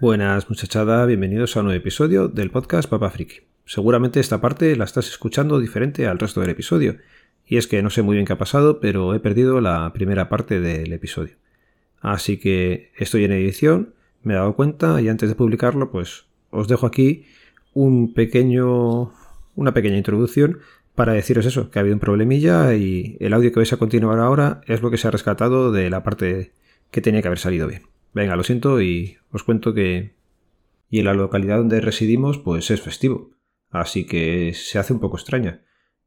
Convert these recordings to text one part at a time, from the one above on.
Buenas muchachada, bienvenidos a un nuevo episodio del podcast Papa Friki. Seguramente esta parte la estás escuchando diferente al resto del episodio, y es que no sé muy bien qué ha pasado, pero he perdido la primera parte del episodio. Así que estoy en edición, me he dado cuenta y antes de publicarlo, pues os dejo aquí un pequeño, una pequeña introducción para deciros eso, que ha habido un problemilla y el audio que vais a continuar ahora es lo que se ha rescatado de la parte que tenía que haber salido bien. Venga, lo siento y os cuento que... Y en la localidad donde residimos pues es festivo, así que se hace un poco extraña.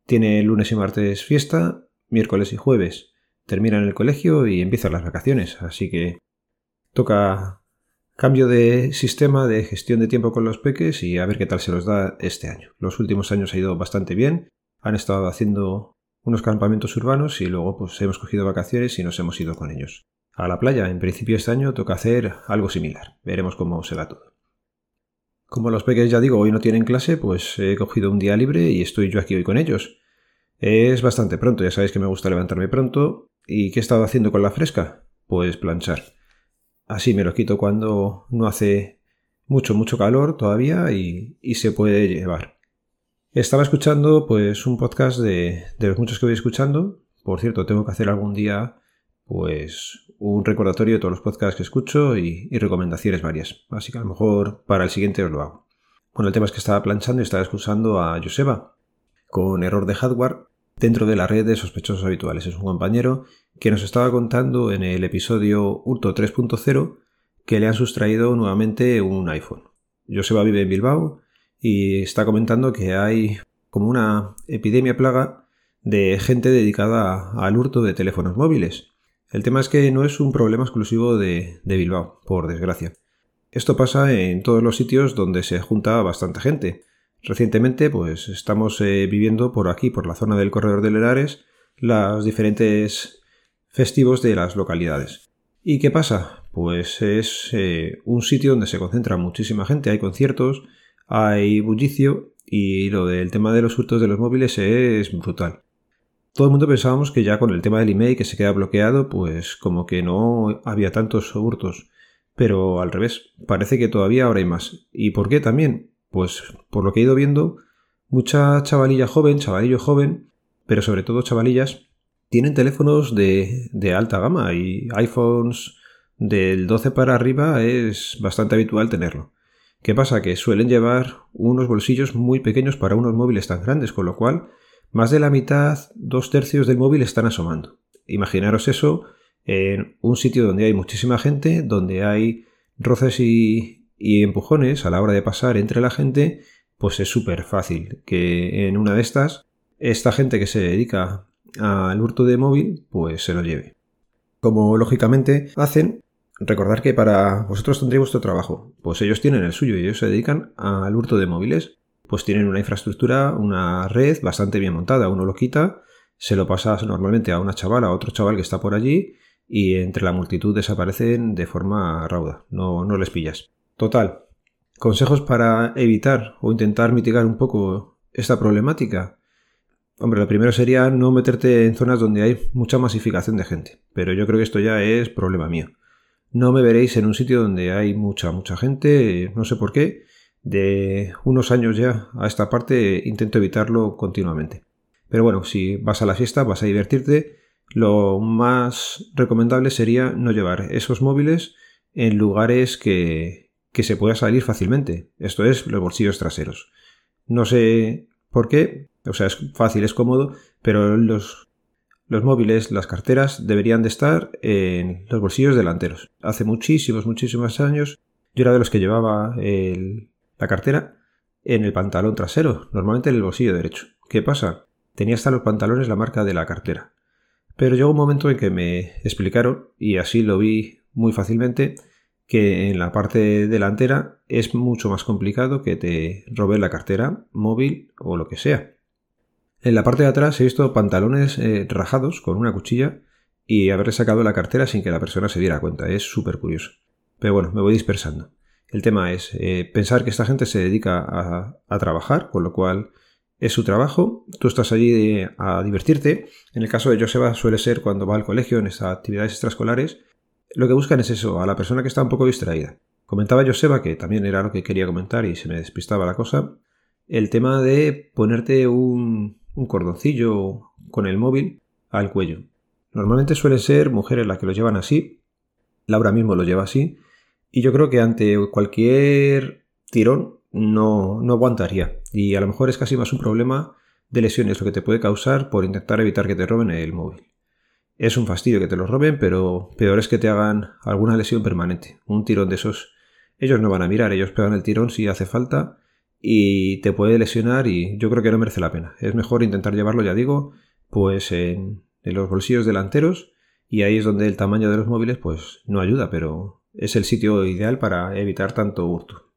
Tiene lunes y martes fiesta, miércoles y jueves termina en el colegio y empiezan las vacaciones, así que toca cambio de sistema de gestión de tiempo con los peques y a ver qué tal se los da este año. Los últimos años ha ido bastante bien, han estado haciendo unos campamentos urbanos y luego pues hemos cogido vacaciones y nos hemos ido con ellos a la playa. En principio este año toca hacer algo similar. Veremos cómo se va todo. Como los peques ya digo hoy no tienen clase, pues he cogido un día libre y estoy yo aquí hoy con ellos. Es bastante pronto, ya sabéis que me gusta levantarme pronto. ¿Y qué he estado haciendo con la fresca? Pues planchar. Así me lo quito cuando no hace mucho, mucho calor todavía y, se puede llevar. Estaba escuchando pues un podcast de, de los muchos que voy escuchando. Por cierto, tengo que hacer algún día pues un recordatorio de todos los podcasts que escucho y, recomendaciones varias. Así que a lo mejor para el siguiente os lo hago. Bueno, el tema es que estaba planchando y estaba excusando a Joseba con error de hardware dentro de la red de sospechosos habituales. Es un compañero que nos estaba contando en el episodio Hurto 3.0 que le han sustraído nuevamente un iPhone. Joseba vive en Bilbao y está comentando que hay como una epidemia plaga de gente dedicada al hurto de teléfonos móviles el tema es que no es un problema exclusivo de, Bilbao, por desgracia. Esto pasa en todos los sitios donde se junta bastante gente. Recientemente, pues estamos eh, viviendo por aquí, por la zona del corredor de Lerares, los diferentes festivos de las localidades. ¿Y qué pasa? Pues es eh, un sitio donde se concentra muchísima gente, hay conciertos, hay bullicio y lo del tema de los hurtos de los móviles es brutal. Todo el mundo pensábamos que ya con el tema del email que se queda bloqueado, pues como que no había tantos hurtos. Pero al revés, parece que todavía ahora hay más. ¿Y por qué también? Pues por lo que he ido viendo, mucha chavalilla joven, chavalillo joven, pero sobre todo chavalillas, tienen teléfonos de, de alta gama y iPhones del 12 para arriba es bastante habitual tenerlo. ¿Qué pasa? Que suelen llevar unos bolsillos muy pequeños para unos móviles tan grandes, con lo cual más de la mitad, dos tercios del móvil están asomando. Imaginaros eso en un sitio donde hay muchísima gente, donde hay roces y, empujones a la hora de pasar entre la gente, pues es súper fácil que en una de estas, esta gente que se dedica al hurto de móvil, pues se lo lleve. Como lógicamente hacen, recordar que para vosotros tendréis vuestro trabajo, pues ellos tienen el suyo y ellos se dedican al hurto de móviles pues tienen una infraestructura, una red bastante bien montada. Uno lo quita, se lo pasa normalmente a una chavala, a otro chaval que está por allí y entre la multitud desaparecen de forma rauda. No, no les pillas. Total. Consejos para evitar o intentar mitigar un poco esta problemática. Hombre, lo primero sería no meterte en zonas donde hay mucha masificación de gente, pero yo creo que esto ya es problema mío. No me veréis en un sitio donde hay mucha, mucha gente, no sé por qué, de unos años ya a esta parte intento evitarlo continuamente. Pero bueno, si vas a la fiesta, vas a divertirte, lo más recomendable sería no llevar esos móviles en lugares que, que se pueda salir fácilmente. Esto es los bolsillos traseros. No sé por qué, o sea, es fácil, es cómodo, pero los, los móviles, las carteras deberían de estar en los bolsillos delanteros. Hace muchísimos, muchísimos años yo era de los que llevaba el, la cartera en el pantalón trasero, normalmente en el bolsillo derecho. ¿Qué pasa? Tenía hasta los pantalones la marca de la cartera. Pero llegó un momento en que me explicaron, y así lo vi muy fácilmente, que en la parte delantera es mucho más complicado que te roben la cartera, móvil o lo que sea. En la parte de atrás he visto pantalones eh, rajados con una cuchilla y haber sacado la cartera sin que la persona se diera cuenta. Es súper curioso. Pero bueno, me voy dispersando. El tema es eh, pensar que esta gente se dedica a, trabajar, con lo cual es su trabajo, tú estás allí a divertirte. En el caso de Joseba suele ser cuando va al colegio en estas actividades extraescolares. Lo que buscan es eso, a la persona que está un poco distraída. Comentaba Joseba, que también era lo que quería comentar y se me despistaba la cosa, el tema de ponerte un, un cordoncillo con el móvil al cuello. Normalmente suele ser mujeres las que lo llevan así, Laura mismo lo lleva así, y yo creo que ante cualquier tirón no, no aguantaría. Y a lo mejor es casi más un problema de lesiones lo que te puede causar por intentar evitar que te roben el móvil. Es un fastidio que te lo roben, pero peor es que te hagan alguna lesión permanente. Un tirón de esos. Ellos no van a mirar, ellos pegan el tirón si hace falta y te puede lesionar y yo creo que no merece la pena. Es mejor intentar llevarlo, ya digo, pues en, en los bolsillos delanteros y ahí es donde el tamaño de los móviles pues no ayuda, pero es el sitio ideal para evitar tanto hurto.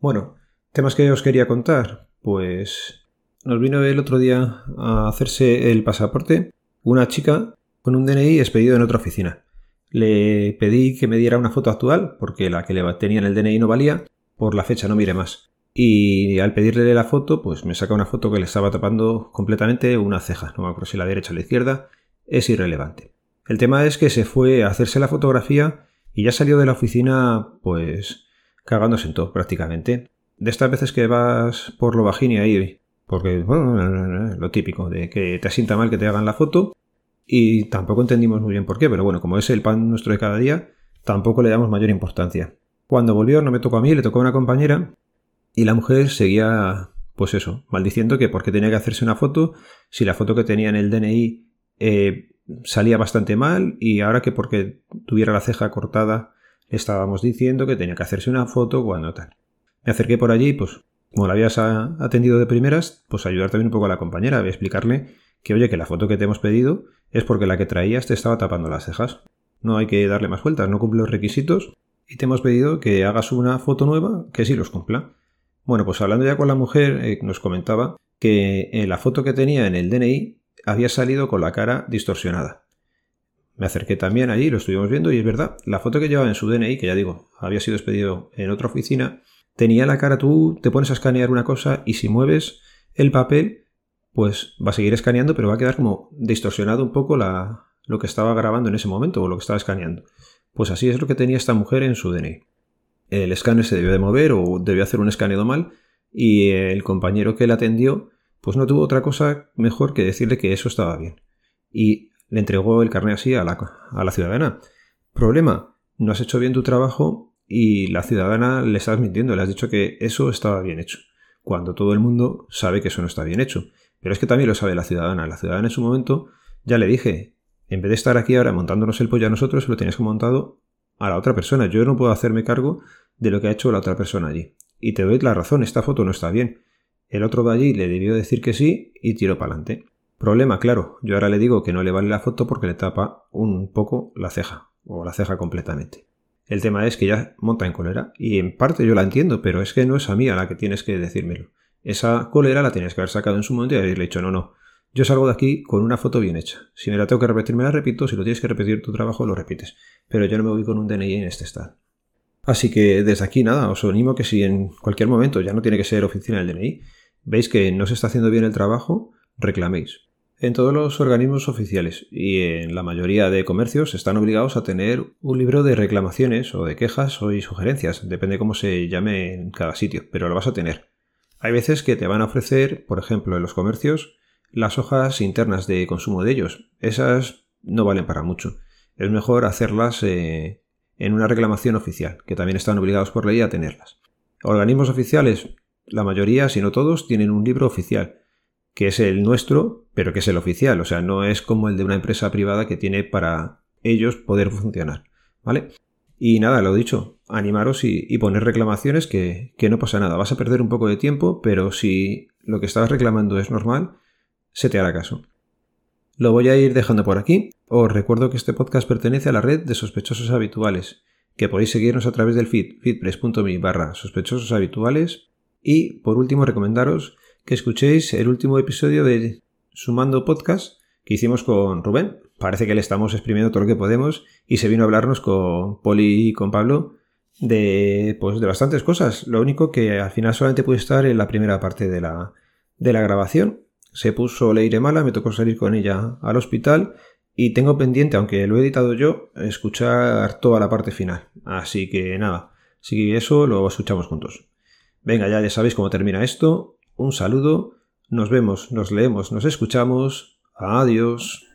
Bueno, temas que os quería contar, pues nos vino el otro día a hacerse el pasaporte una chica con un DNI expedido en otra oficina. Le pedí que me diera una foto actual porque la que le tenía en el DNI no valía, por la fecha no mire más. Y al pedirle la foto, pues me saca una foto que le estaba tapando completamente una ceja. No me acuerdo si la derecha o la izquierda. Es irrelevante. El tema es que se fue a hacerse la fotografía y ya salió de la oficina, pues, cagándose en todo prácticamente. De estas veces que vas por lo bajín y ahí, porque, bueno, lo típico, de que te asienta mal que te hagan la foto y tampoco entendimos muy bien por qué, pero bueno, como es el pan nuestro de cada día, tampoco le damos mayor importancia. Cuando volvió no me tocó a mí, le tocó a una compañera y la mujer seguía, pues eso, maldiciendo que porque tenía que hacerse una foto, si la foto que tenía en el DNI eh, salía bastante mal y ahora que porque tuviera la ceja cortada le estábamos diciendo que tenía que hacerse una foto cuando tal. Me acerqué por allí, pues como la habías atendido de primeras, pues ayudar también un poco a la compañera, a explicarle que oye, que la foto que te hemos pedido es porque la que traías te estaba tapando las cejas. No hay que darle más vueltas, no cumple los requisitos y te hemos pedido que hagas una foto nueva que sí los cumpla. Bueno, pues hablando ya con la mujer, eh, nos comentaba que en la foto que tenía en el DNI había salido con la cara distorsionada. Me acerqué también allí, lo estuvimos viendo y es verdad, la foto que llevaba en su DNI, que ya digo, había sido expedido en otra oficina, tenía la cara, tú te pones a escanear una cosa y si mueves el papel, pues va a seguir escaneando, pero va a quedar como distorsionado un poco la, lo que estaba grabando en ese momento o lo que estaba escaneando. Pues así es lo que tenía esta mujer en su DNI el escáner se debió de mover o debió hacer un escaneado mal y el compañero que le atendió pues no tuvo otra cosa mejor que decirle que eso estaba bien. Y le entregó el carnet así a la, a la ciudadana. Problema, no has hecho bien tu trabajo y la ciudadana le estás mintiendo, le has dicho que eso estaba bien hecho, cuando todo el mundo sabe que eso no está bien hecho. Pero es que también lo sabe la ciudadana. La ciudadana en su momento ya le dije, en vez de estar aquí ahora montándonos el pollo a nosotros, lo tenías montado a la otra persona. Yo no puedo hacerme cargo de lo que ha hecho la otra persona allí. Y te doy la razón, esta foto no está bien. El otro de allí le debió decir que sí y tiró para adelante. Problema, claro, yo ahora le digo que no le vale la foto porque le tapa un poco la ceja, o la ceja completamente. El tema es que ya monta en cólera, y en parte yo la entiendo, pero es que no es a mí a la que tienes que decírmelo. Esa cólera la tienes que haber sacado en su momento y haberle dicho, no, no, yo salgo de aquí con una foto bien hecha. Si me la tengo que repetir, me la repito, si lo tienes que repetir tu trabajo, lo repites. Pero yo no me voy con un DNI en este estado. Así que desde aquí nada, os animo que si en cualquier momento, ya no tiene que ser oficina del DNI, veis que no se está haciendo bien el trabajo, reclaméis. En todos los organismos oficiales y en la mayoría de comercios están obligados a tener un libro de reclamaciones o de quejas o sugerencias, depende cómo se llame en cada sitio, pero lo vas a tener. Hay veces que te van a ofrecer, por ejemplo, en los comercios, las hojas internas de consumo de ellos. Esas no valen para mucho. Es mejor hacerlas eh, en una reclamación oficial, que también están obligados por ley a tenerlas. Organismos oficiales, la mayoría, si no todos, tienen un libro oficial, que es el nuestro, pero que es el oficial, o sea, no es como el de una empresa privada que tiene para ellos poder funcionar, ¿vale? Y nada, lo dicho, animaros y, poner reclamaciones que, que no pasa nada. Vas a perder un poco de tiempo, pero si lo que estabas reclamando es normal, se te hará caso. Lo voy a ir dejando por aquí. Os recuerdo que este podcast pertenece a la red de sospechosos habituales, que podéis seguirnos a través del feed feedpress.me barra sospechosos habituales y por último recomendaros que escuchéis el último episodio de Sumando Podcast que hicimos con Rubén. Parece que le estamos exprimiendo todo lo que podemos y se vino a hablarnos con Poli y con Pablo de pues de bastantes cosas. Lo único que al final solamente pude estar en la primera parte de la, de la grabación se puso leire mala, me tocó salir con ella al hospital y tengo pendiente, aunque lo he editado yo, escuchar toda la parte final. Así que nada, Si eso lo escuchamos juntos. Venga, ya, ya sabéis cómo termina esto. Un saludo. Nos vemos, nos leemos, nos escuchamos. Adiós.